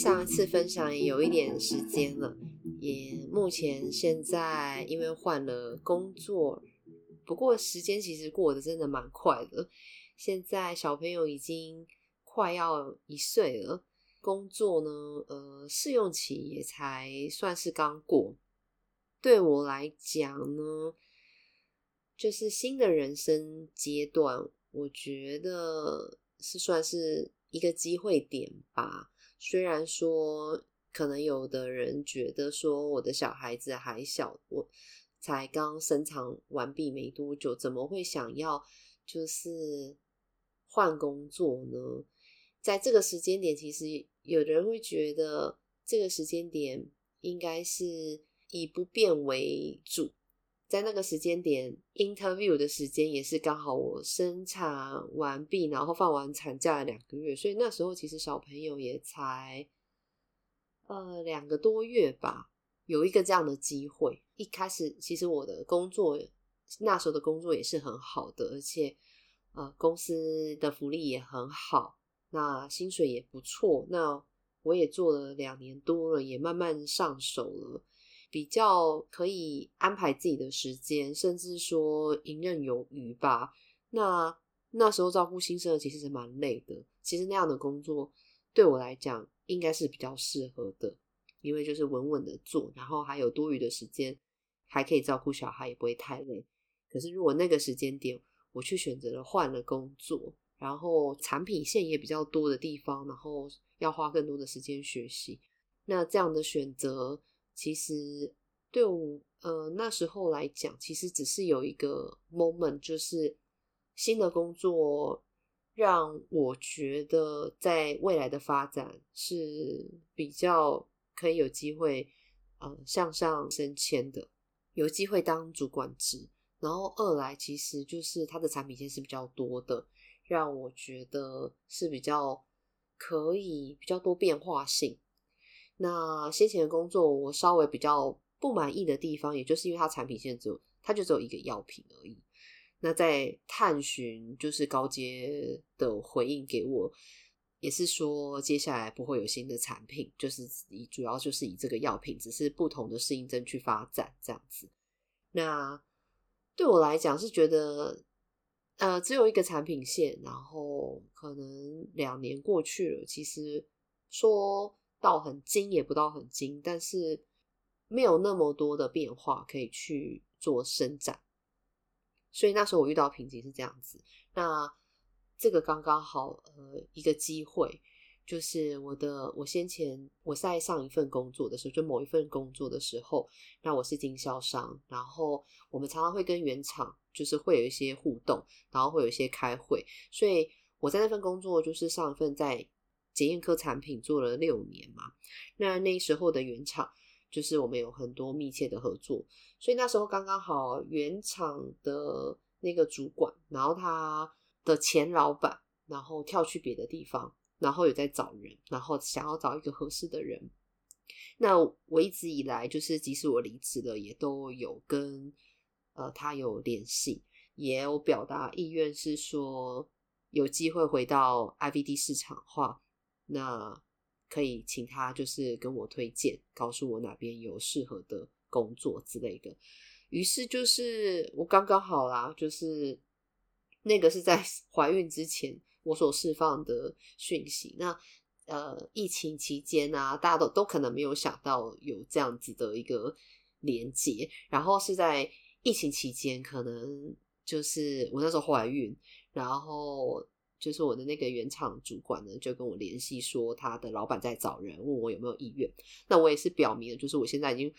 上一次分享也有一点时间了，也目前现在因为换了工作，不过时间其实过得真的蛮快的。现在小朋友已经快要一岁了，工作呢，呃，试用期也才算是刚过。对我来讲呢，就是新的人生阶段。我觉得是算是一个机会点吧。虽然说，可能有的人觉得说我的小孩子还小，我才刚生产完毕没多久，怎么会想要就是换工作呢？在这个时间点，其实有的人会觉得这个时间点应该是以不变为主。在那个时间点，interview 的时间也是刚好我生产完毕，然后放完产假两个月，所以那时候其实小朋友也才呃两个多月吧，有一个这样的机会。一开始其实我的工作那时候的工作也是很好的，而且呃公司的福利也很好，那薪水也不错。那我也做了两年多了，也慢慢上手了。比较可以安排自己的时间，甚至说游刃有余吧。那那时候照顾新生儿其实是蛮累的。其实那样的工作对我来讲应该是比较适合的，因为就是稳稳的做，然后还有多余的时间，还可以照顾小孩，也不会太累。可是如果那个时间点我去选择了换了工作，然后产品线也比较多的地方，然后要花更多的时间学习，那这样的选择。其实对我呃那时候来讲，其实只是有一个 moment，就是新的工作让我觉得在未来的发展是比较可以有机会呃向上升迁的，有机会当主管职。然后二来其实就是它的产品线是比较多的，让我觉得是比较可以比较多变化性。那先前的工作，我稍微比较不满意的地方，也就是因为它产品线只有，它就只有一个药品而已。那在探寻，就是高阶的回应给我，也是说接下来不会有新的产品，就是以主要就是以这个药品，只是不同的适应症去发展这样子。那对我来讲是觉得，呃，只有一个产品线，然后可能两年过去了，其实说。到很精也不到很精，但是没有那么多的变化可以去做伸展，所以那时候我遇到瓶颈是这样子。那这个刚刚好，呃，一个机会就是我的，我先前我在上一份工作的时候，就某一份工作的时候，那我是经销商，然后我们常常会跟原厂就是会有一些互动，然后会有一些开会，所以我在那份工作就是上一份在。检验科产品做了六年嘛，那那时候的原厂就是我们有很多密切的合作，所以那时候刚刚好原厂的那个主管，然后他的前老板，然后跳去别的地方，然后有在找人，然后想要找一个合适的人。那我一直以来就是，即使我离职了，也都有跟呃他有联系，也有表达意愿，是说有机会回到 IVD 市场化。那可以请他就是跟我推荐，告诉我哪边有适合的工作之类的。于是就是我刚刚好啦，就是那个是在 怀孕之前我所释放的讯息。那呃，疫情期间啊，大家都都可能没有想到有这样子的一个连接。然后是在疫情期间，可能就是我那时候怀孕，然后。就是我的那个原厂主管呢，就跟我联系说，他的老板在找人，问我有没有意愿。那我也是表明了，就是我现在已经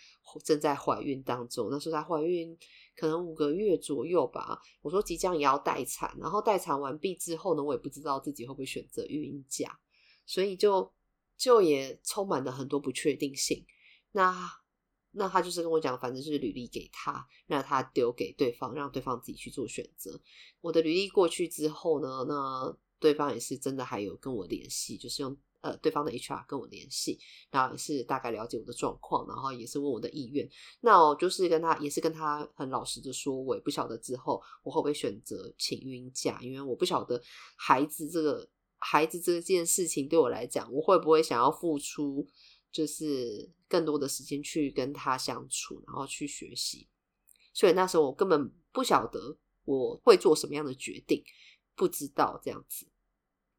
正在怀孕当中，那时候在怀孕可能五个月左右吧。我说即将也要待产，然后待产完毕之后呢，我也不知道自己会不会选择育婴假，所以就就也充满了很多不确定性。那。那他就是跟我讲，反正就是履历给他，让他丢给对方，让对方自己去做选择。我的履历过去之后呢，那对方也是真的还有跟我联系，就是用呃对方的 HR 跟我联系，然后也是大概了解我的状况，然后也是问我的意愿。那我就是跟他也是跟他很老实的说，我也不晓得之后我会不会选择请孕假，因为我不晓得孩子这个孩子这件事情对我来讲，我会不会想要付出，就是更多的时间去跟他相处，然后去学习。所以那时候我根本不晓得我会做什么样的决定，不知道这样子。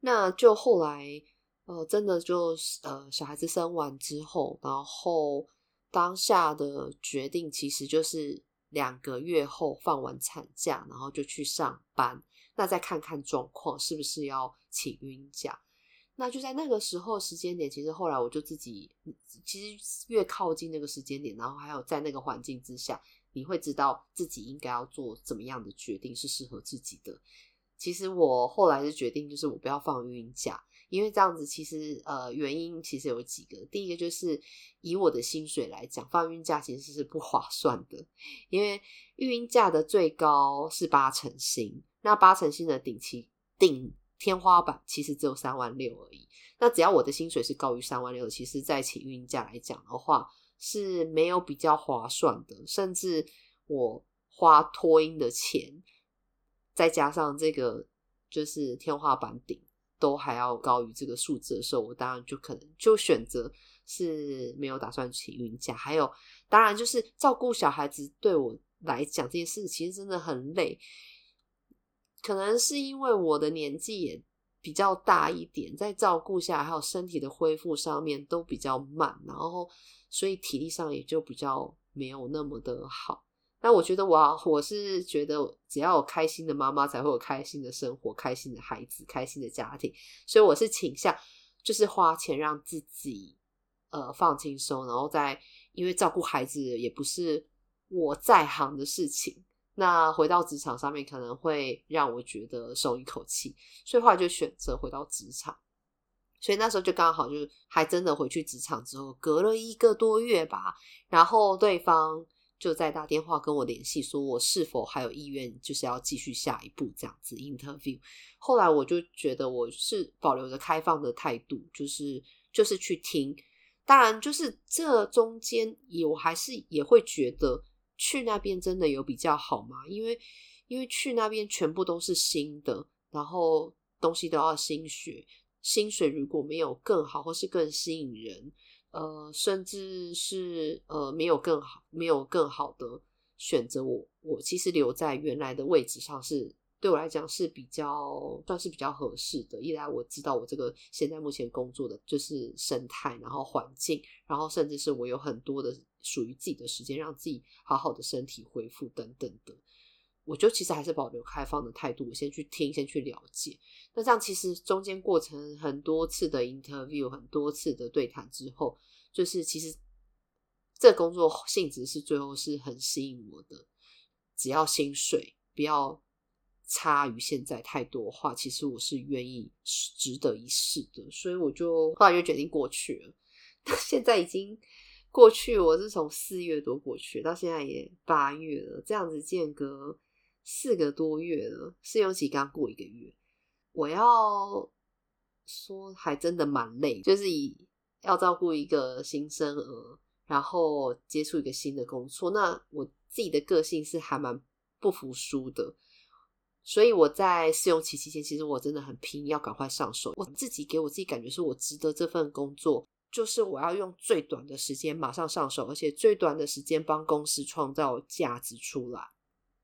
那就后来，呃，真的就呃，小孩子生完之后，然后当下的决定其实就是两个月后放完产假，然后就去上班。那再看看状况，是不是要请孕假？那就在那个时候时间点，其实后来我就自己，其实越靠近那个时间点，然后还有在那个环境之下，你会知道自己应该要做怎么样的决定是适合自己的。其实我后来的决定就是我不要放孕假，因为这样子其实呃原因其实有几个。第一个就是以我的薪水来讲，放孕假其实是不划算的，因为孕假的最高是八成薪，那八成薪的顶期顶天花板其实只有三万六而已。那只要我的薪水是高于三万六，其实在请孕假来讲的话是没有比较划算的，甚至我花托婴的钱。再加上这个就是天花板顶都还要高于这个数字的时候，我当然就可能就选择是没有打算请孕假。还有，当然就是照顾小孩子对我来讲这件事其实真的很累，可能是因为我的年纪也比较大一点，在照顾下还有身体的恢复上面都比较慢，然后所以体力上也就比较没有那么的好。那我觉得我我是觉得，只要有开心的妈妈，才会有开心的生活、开心的孩子、开心的家庭。所以我是倾向就是花钱让自己呃放轻松，然后再因为照顾孩子也不是我在行的事情。那回到职场上面可能会让我觉得松一口气，所以后来就选择回到职场。所以那时候就刚好就还真的回去职场之后，隔了一个多月吧，然后对方。就在打电话跟我联系，说我是否还有意愿，就是要继续下一步这样子 interview。后来我就觉得我是保留着开放的态度，就是就是去听。当然，就是这中间也我还是也会觉得去那边真的有比较好吗？因为因为去那边全部都是新的，然后东西都要新学，薪水如果没有更好或是更吸引人。呃，甚至是呃，没有更好，没有更好的选择。我我其实留在原来的位置上是对我来讲是比较算是比较合适的。一来我知道我这个现在目前工作的就是生态，然后环境，然后甚至是我有很多的属于自己的时间，让自己好好的身体恢复等等的。我就其实还是保留开放的态度，我先去听，先去了解。那这样其实中间过程很多次的 interview，很多次的对谈之后，就是其实这工作性质是最后是很吸引我的。只要薪水不要差于现在太多的话，其实我是愿意值得一试的。所以我就后来就决定过去了。现在已经过去，我是从四月多过去，到现在也八月了，这样子间隔。四个多月了，试用期刚过一个月，我要说还真的蛮累，就是以要照顾一个新生儿，然后接触一个新的工作，那我自己的个性是还蛮不服输的，所以我在试用期期间，其实我真的很拼，要赶快上手。我自己给我自己感觉是我值得这份工作，就是我要用最短的时间马上上手，而且最短的时间帮公司创造价值出来。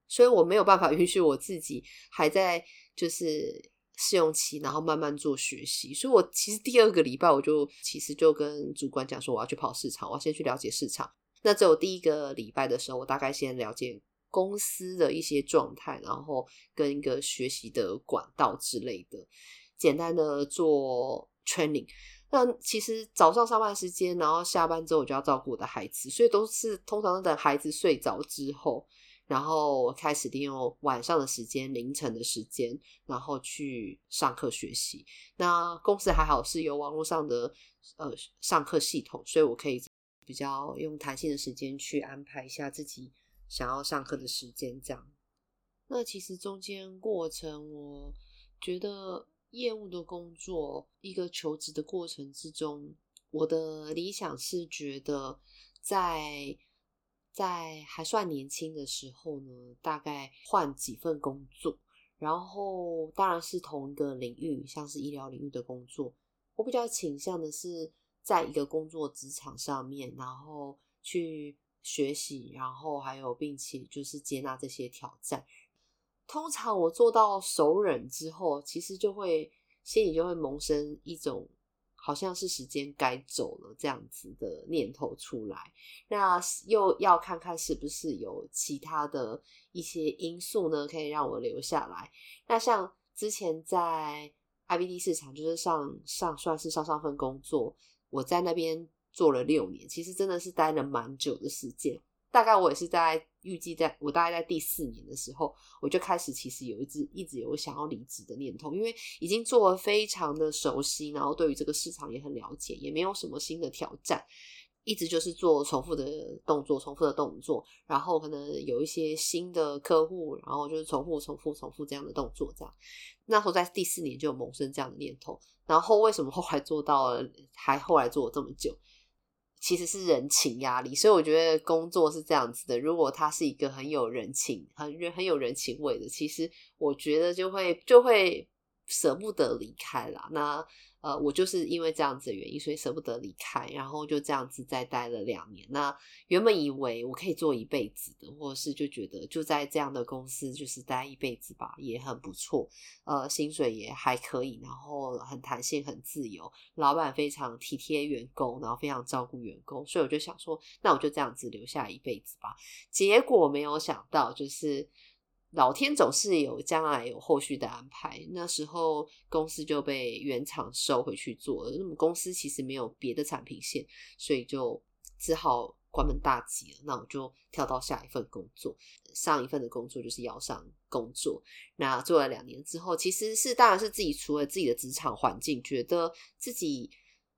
所以我没有办法 允许我自己还在就是试用期，然后慢慢做学习。所以我其实第二个礼拜我就其实就跟主管讲说，我要去跑市场，我要先去了解市场。那只有第一个礼拜的时候，我大概先了解公司的一些状态，然后跟一个学习的管道之类的，简单的做 training。那其实早上上班时间，然后下班之后我就要照顾我的孩子，所以都是通常等孩子睡着之后。然后开始利用晚上的时间、凌晨的时间，然后去上课学习。那公司还好是有网络上的呃上课系统，所以我可以比较用弹性的时间去安排一下自己想要上课的时间。这样，那其实中间过程，我觉得业务的工作一个求职的过程之中，我的理想是觉得在。在还算年轻的时候呢，大概换几份工作，然后当然是同一个领域，像是医疗领域的工作，我比较倾向的是在一个工作职场上面，然后去学习，然后还有并且就是接纳这些挑战。通常我做到熟人之后，其实就会心里就会萌生一种好像是时间该走了这样子的念头出来。那又要看看是不是有其他的一些因素呢，可以让我留下来。那像之前在 IBD 市场，就是上上算是上上份工作，我在那边做了六年，其实真的是待了蛮久的时间。大概我也是在预计，在我大概在第四年的时候，我就开始其实有一直一直有想要离职的念头，因为已经做了非常的熟悉，然后对于这个市场也很了解，也没有什么新的挑战，一直就是做重复的动作，重复的动作，然后可能有一些新的客户，然后就是重复、重复、重复这样的动作，这样。那时候在第四年就有萌生这样的念头，然后为什么后来做到了，还后来做了这么久？其实是人情压力，所以我觉得工作是这样子的。如果他是一个很有人情、很很有人情味的，其实我觉得就会就会舍不得离开啦。那。呃，我就是因为这样子的原因，所以舍不得离开，然后就这样子再待了两年。那原本以为我可以做一辈子的，或者是就觉得就在这样的公司就是待一辈子吧，也很不错。呃，薪水也还可以，然后很弹性、很自由，老板非常体贴员工，然后非常照顾员工，所以我就想说，那我就这样子留下一辈子吧。结果没有想到，就是。老天总是有将来有后续的安排，那时候公司就被原厂收回去做了。那么公司其实没有别的产品线，所以就只好关门大吉了。那我就跳到下一份工作，上一份的工作就是药商工作。那做了两年之后，其实是当然是自己除了自己的职场环境，觉得自己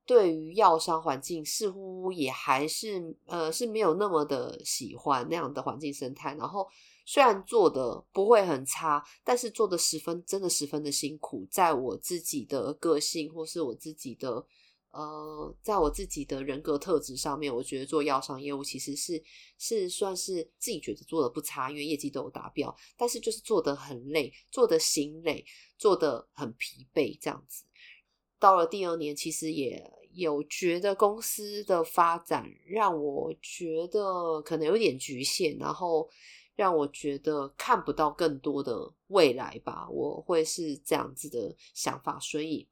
对于药商环境似乎也还是呃是没有那么的喜欢那样的环境生态，然后。虽然做的不会很差，但是做的十分真的十分的辛苦。在我自己的个性或是我自己的呃，在我自己的人格特质上面，我觉得做药商业务其实是是算是自己觉得做的不差，因为业绩都有达标。但是就是做的很累，做的心累，做的很疲惫这样子。到了第二年，其实也有觉得公司的发展让我觉得可能有点局限，然后。让我觉得看不到更多的未来吧，我会是这样子的想法，所以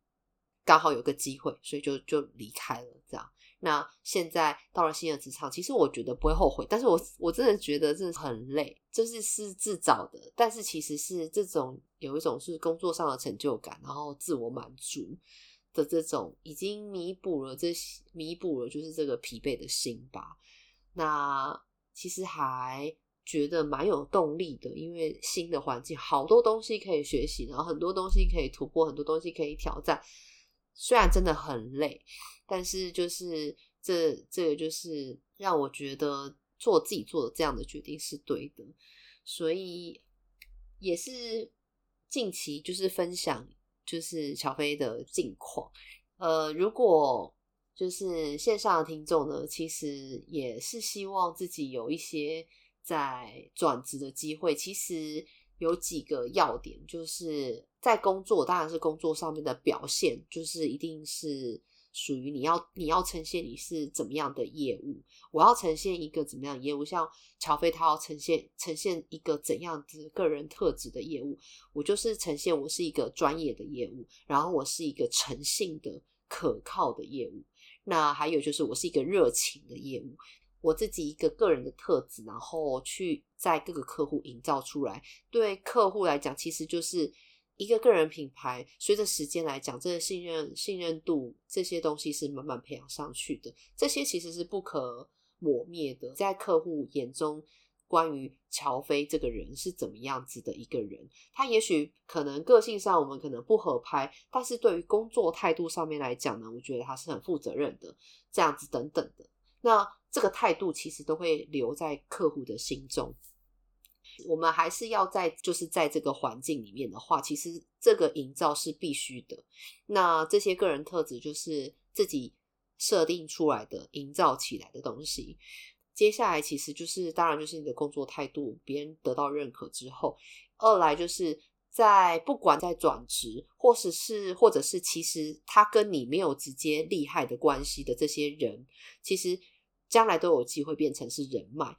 刚好有个机会，所以就就离开了。这样，那现在到了新的职场，其实我觉得不会后悔，但是我我真的觉得真的很累，就是是自找的，但是其实是这种有一种是工作上的成就感，然后自我满足的这种，已经弥补了这些，弥补了就是这个疲惫的心吧。那其实还。觉得蛮有动力的，因为新的环境，好多东西可以学习，然后很多东西可以突破，很多东西可以挑战。虽然真的很累，但是就是这这个就是让我觉得做自己做的这样的决定是对的，所以也是近期就是分享就是乔飞的近况。呃，如果就是线上的听众呢，其实也是希望自己有一些。在转职的机会，其实有几个要点，就是在工作，当然是工作上面的表现，就是一定是属于你要你要呈现你是怎么样的业务，我要呈现一个怎么样的业务，像乔飞他要呈现呈现一个怎样子个人特质的业务，我就是呈现我是一个专业的业务，然后我是一个诚信的可靠的业务，那还有就是我是一个热情的业务。我自己一个个人的特质，然后去在各个客户营造出来。对客户来讲，其实就是一个个人品牌。随着时间来讲，这个信任、信任度这些东西是慢慢培养上去的。这些其实是不可磨灭的。在客户眼中，关于乔飞这个人是怎么样子的一个人，他也许可能个性上我们可能不合拍，但是对于工作态度上面来讲呢，我觉得他是很负责任的，这样子等等的。那这个态度其实都会留在客户的心中。我们还是要在，就是在这个环境里面的话，其实这个营造是必须的。那这些个人特质就是自己设定出来的、营造起来的东西。接下来其实就是，当然就是你的工作态度，别人得到认可之后，二来就是在不管在转职，或者是或者是其实他跟你没有直接利害的关系的这些人，其实将来都有机会变成是人脉。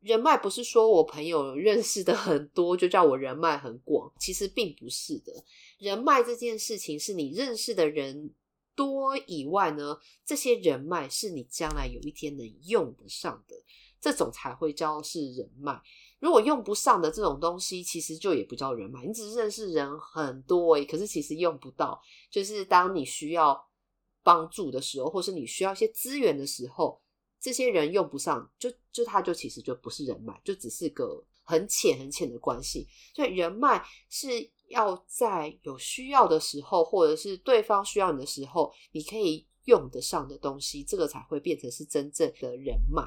人脉不是说我朋友认识的很多就叫我人脉很广，其实并不是的。人脉这件事情是你认识的人多以外呢，这些人脉是你将来有一天能用得上的，这种才会叫是人脉。如果用不上的这种东西，其实就也不叫人脉。你只是认识人很多诶，可是其实用不到。就是当你需要帮助的时候，或是你需要一些资源的时候，这些人用不上，就就他就其实就不是人脉，就只是个很浅很浅的关系。所以人脉是要在有需要的时候，或者是对方需要你的时候，你可以用得上的东西，这个才会变成是真正的人脉。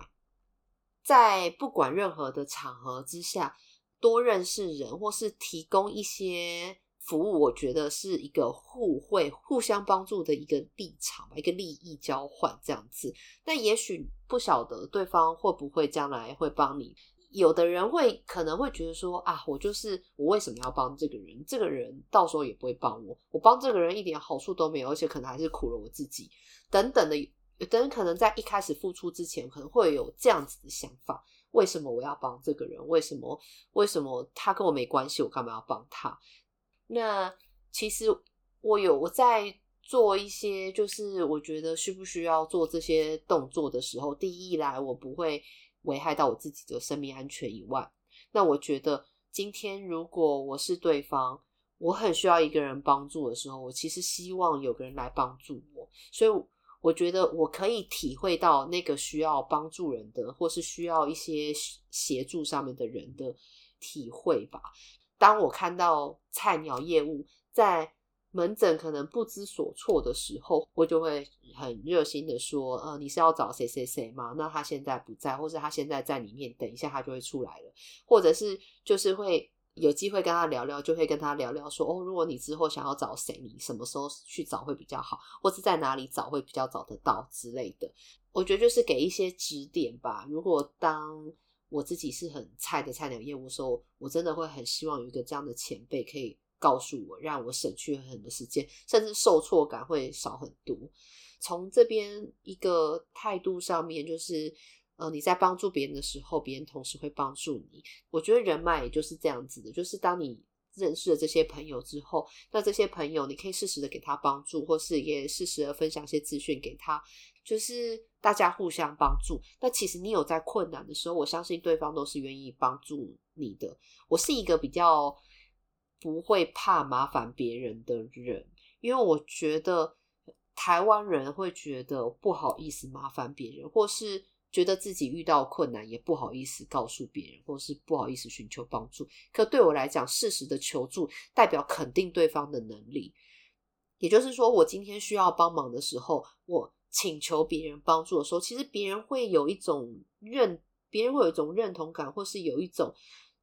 在不管任何的场合之下，多认识人或是提供一些服务，我觉得是一个互惠、互相帮助的一个立场吧，一个利益交换这样子。但也许不晓得对方会不会将来会帮你。有的人会可能会觉得说啊，我就是我为什么要帮这个人？这个人到时候也不会帮我，我帮这个人一点好处都没有，而且可能还是苦了我自己等等的。等可能在一开始付出之前，可能会有这样子的想法：为什么我要帮这个人？为什么？为什么他跟我没关系？我干嘛要帮他？那其实我有我在做一些，就是我觉得需不需要做这些动作的时候，第一来我不会危害到我自己的生命安全以外，那我觉得今天如果我是对方，我很需要一个人帮助的时候，我其实希望有个人来帮助我，所以。我觉得我可以体会到那个需要帮助人的，或是需要一些协助上面的人的体会吧。当我看到菜鸟业务在门诊可能不知所措的时候，我就会很热心的说：“呃，你是要找谁谁谁吗？那他现在不在，或是他现在在里面，等一下他就会出来了，或者是就是会。”有机会跟他聊聊，就会跟他聊聊说哦，如果你之后想要找谁，你什么时候去找会比较好，或是在哪里找会比较找得到之类的。我觉得就是给一些指点吧。如果当我自己是很菜的菜鸟业务的时候，我真的会很希望有一个这样的前辈可以告诉我，让我省去很多时间，甚至受挫感会少很多。从这边一个态度上面，就是。呃，你在帮助别人的时候，别人同时会帮助你。我觉得人脉也就是这样子的，就是当你认识了这些朋友之后，那这些朋友你可以适时的给他帮助，或是也适时的分享一些资讯给他，就是大家互相帮助。那其实你有在困难的时候，我相信对方都是愿意帮助你的。我是一个比较不会怕麻烦别人的人，因为我觉得台湾人会觉得不好意思麻烦别人，或是。觉得自己遇到困难也不好意思告诉别人，或是不好意思寻求帮助。可对我来讲，适时的求助代表肯定对方的能力。也就是说，我今天需要帮忙的时候，我请求别人帮助的时候，其实别人会有一种认，别人会有一种认同感，或是有一种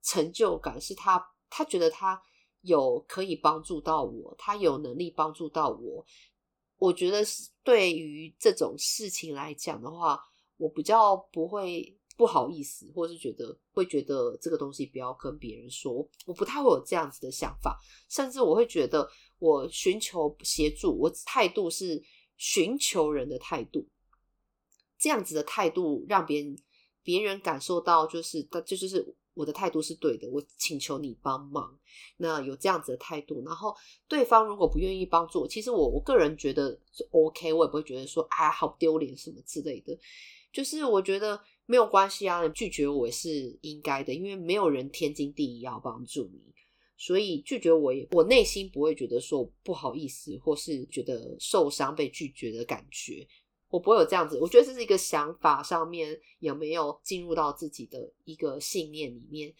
成就感，是他他觉得他有可以帮助到我，他有能力帮助到我。我觉得是对于这种事情来讲的话。我比较不会不好意思，或是觉得会觉得这个东西不要跟别人说，我不太会有这样子的想法，甚至我会觉得我寻求协助，我态度是寻求人的态度，这样子的态度让别人别人感受到就是，这就是我的态度是对的，我请求你帮忙，那有这样子的态度，然后对方如果不愿意帮助，其实我我个人觉得是 OK，我也不会觉得说啊好丢脸什么之类的。就是我觉得没有关系啊，拒绝我是应该的，因为没有人天经地义要帮助你，所以拒绝我也，我内心不会觉得说不好意思，或是觉得受伤被拒绝的感觉，我不会有这样子。我觉得这是一个想法上面有没有进入到自己的一个信念里面，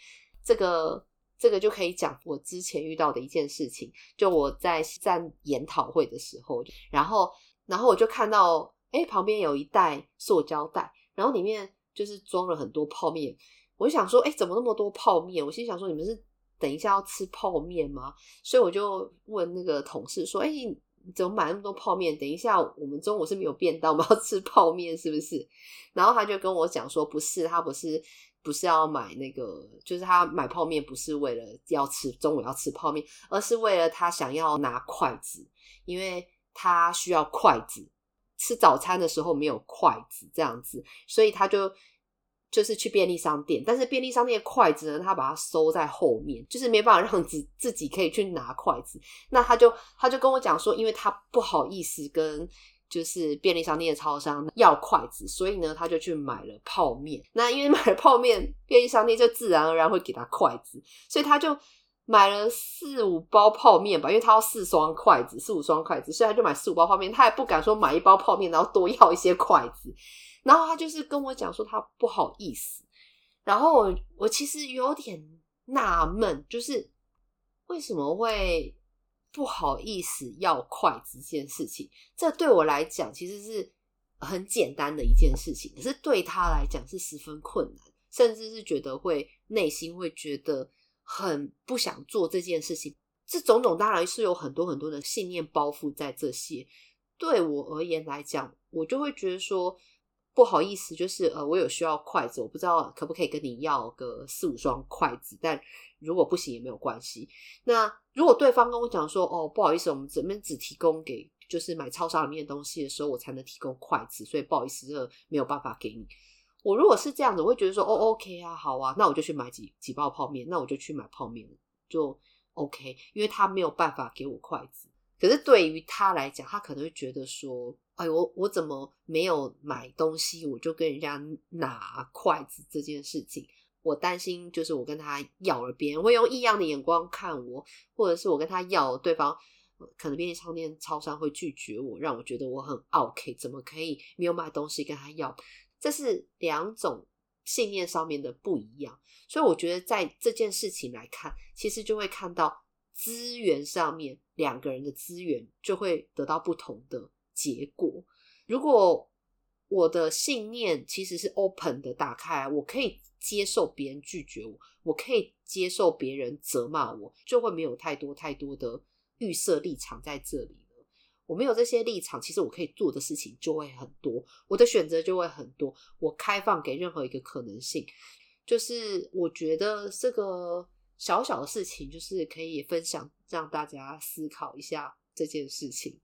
这个这个就可以讲我之前遇到的一件事情，就我在站研讨会的时候，然后然后我就看到。哎，旁边有一袋塑胶袋，然后里面就是装了很多泡面。我就想说，哎，怎么那么多泡面？我心想说，你们是等一下要吃泡面吗？所以我就问那个同事说，哎，怎么买那么多泡面？等一下我们中午是没有便当，我们要吃泡面是不是？然后他就跟我讲说，不是，他不是不是要买那个，就是他买泡面不是为了要吃中午要吃泡面，而是为了他想要拿筷子，因为他需要筷子吃早餐的时候没有筷子这样子，所以他就就是去便利商店，但是便利商店的筷子呢，他把它收在后面，就是没办法让自自己可以去拿筷子，那他就他就跟我讲说，因为他不好意思跟。就是便利商店的超商要筷子，所以呢，他就去买了泡面。那因为买了泡面，便利商店就自然而然会给他筷子，所以他就买了四五包泡面吧，因为他要四双筷子，四五双筷子，所以他就买四五包泡面。他也不敢说买一包泡面，然后多要一些筷子。然后他就是跟我讲说他不好意思。然后我我其实有点纳闷，就是为什么会？不好意思，要筷子这件事情，这对我来讲其实是很简单的一件事情，可是对他来讲是十分困难，甚至是觉得会内心会觉得很不想做这件事情。这种种当然是有很多很多的信念包袱在这些。对我而言来讲，我就会觉得说。不好意思，就是呃，我有需要筷子，我不知道可不可以跟你要个四五双筷子，但如果不行也没有关系。那如果对方跟我讲说，哦，不好意思，我们这边只提供给就是买超商里面的东西的时候，我才能提供筷子，所以不好意思，这个没有办法给你。我如果是这样子，我会觉得说，哦，OK 啊，好啊，那我就去买几几包泡面，那我就去买泡面，就 OK，因为他没有办法给我筷子。可是对于他来讲，他可能会觉得说。哎，我我怎么没有买东西，我就跟人家拿筷子这件事情，我担心就是我跟他要了，别人会用异样的眼光看我，或者是我跟他要，对方可能便利商店、超商会拒绝我，让我觉得我很 OK，怎么可以没有买东西跟他要？这是两种信念上面的不一样，所以我觉得在这件事情来看，其实就会看到资源上面两个人的资源就会得到不同的。结果，如果我的信念其实是 open 的，打开，我可以接受别人拒绝我，我可以接受别人责骂我，就会没有太多太多的预设立场在这里。我没有这些立场，其实我可以做的事情就会很多，我的选择就会很多，我开放给任何一个可能性。就是我觉得这个小小的事情，就是可以分享，让大家思考一下这件事情。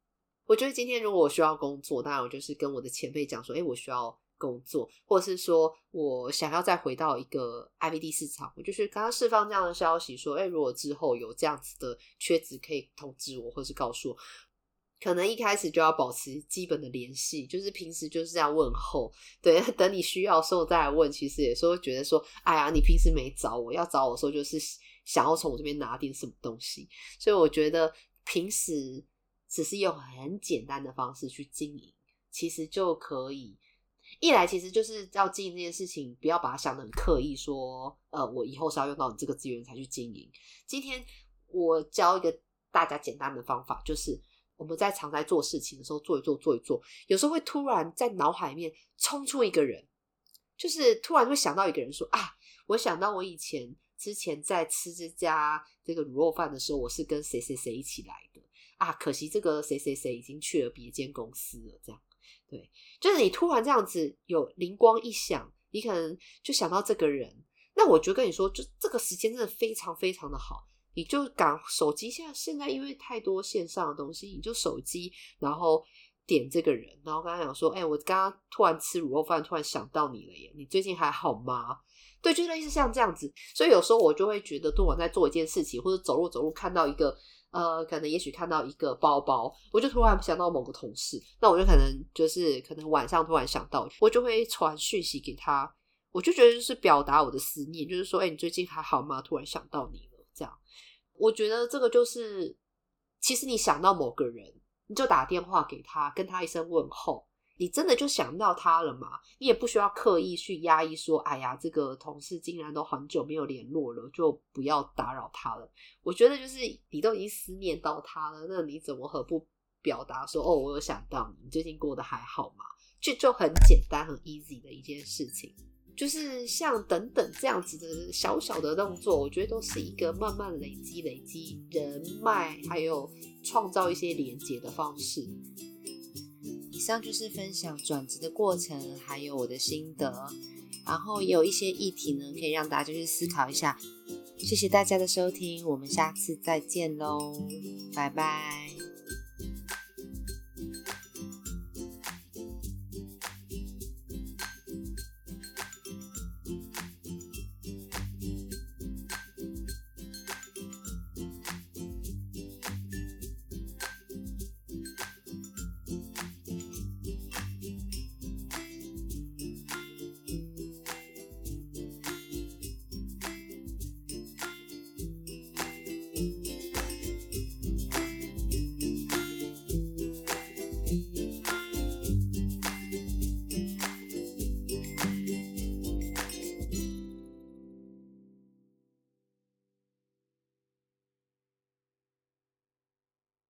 我觉得今天如果我需要工作，当然我就是跟我的前辈讲说，诶，我需要工作，或者是说我想要再回到一个 IVD 市场，我就是刚刚释放这样的消息，说，诶，如果之后有这样子的缺职，可以通知我，或是告诉我。可能一开始就要保持基本的联系，就是平时就是这样问候，对，等你需要的时候再来问。其实有时候觉得说，哎呀，你平时没找我，要找我的时候就是想要从我这边拿点什么东西，所以我觉得平时。只是用很简单的方式去经营，其实就可以。一来，其实就是要经营这件事情，不要把它想得很刻意，说，呃，我以后是要用到你这个资源才去经营。今天我教一个大家简单的方法，就是我们在常在做事情的时候，做一做，做一做，有时候会突然在脑海里面冲出一个人，就是突然会想到一个人，说啊，我想到我以前之前在吃这家这个卤肉饭的时候，我是跟谁谁谁一起来的。啊，可惜这个谁谁谁已经去了别间公司了。这样，对，就是你突然这样子有灵光一闪，你可能就想到这个人。那我就跟你说，就这个时间真的非常非常的好，你就赶手机。现在现在因为太多线上的东西，你就手机，然后点这个人，然后跟他讲说：“哎、我刚刚突然吃卤肉饭，突然想到你了耶，你最近还好吗？”对，就类似像这样子。所以有时候我就会觉得，突然在做一件事情，或者走路走路看到一个。呃，可能也许看到一个包包，我就突然想到某个同事，那我就可能就是可能晚上突然想到，我就会传讯息给他，我就觉得就是表达我的思念，就是说，哎、你最近还好吗？突然想到你，我觉得这个就是，其实你想到某个人，你就打电话给他，跟他一声问候。你真的就想到他了吗？你也不需要刻意去压抑说，哎呀，这个同事竟然都很久没有联络了，就不要打扰他了。我觉得就是你都已经思念到他了，那你怎么何不表达说，哦，我有想到你，最近过得还好吗？就就很简单、很 easy 的一件事情，就是像等等这样子的小小的动作，我觉得都是一个慢慢累积、累积人脉，还有创造一些连接的方式。以上就是分享转职的过程，还有我的心得。然后也有一些议题呢，可以让大家去思考一下。谢谢大家的收听，我们下次再见喽，拜拜。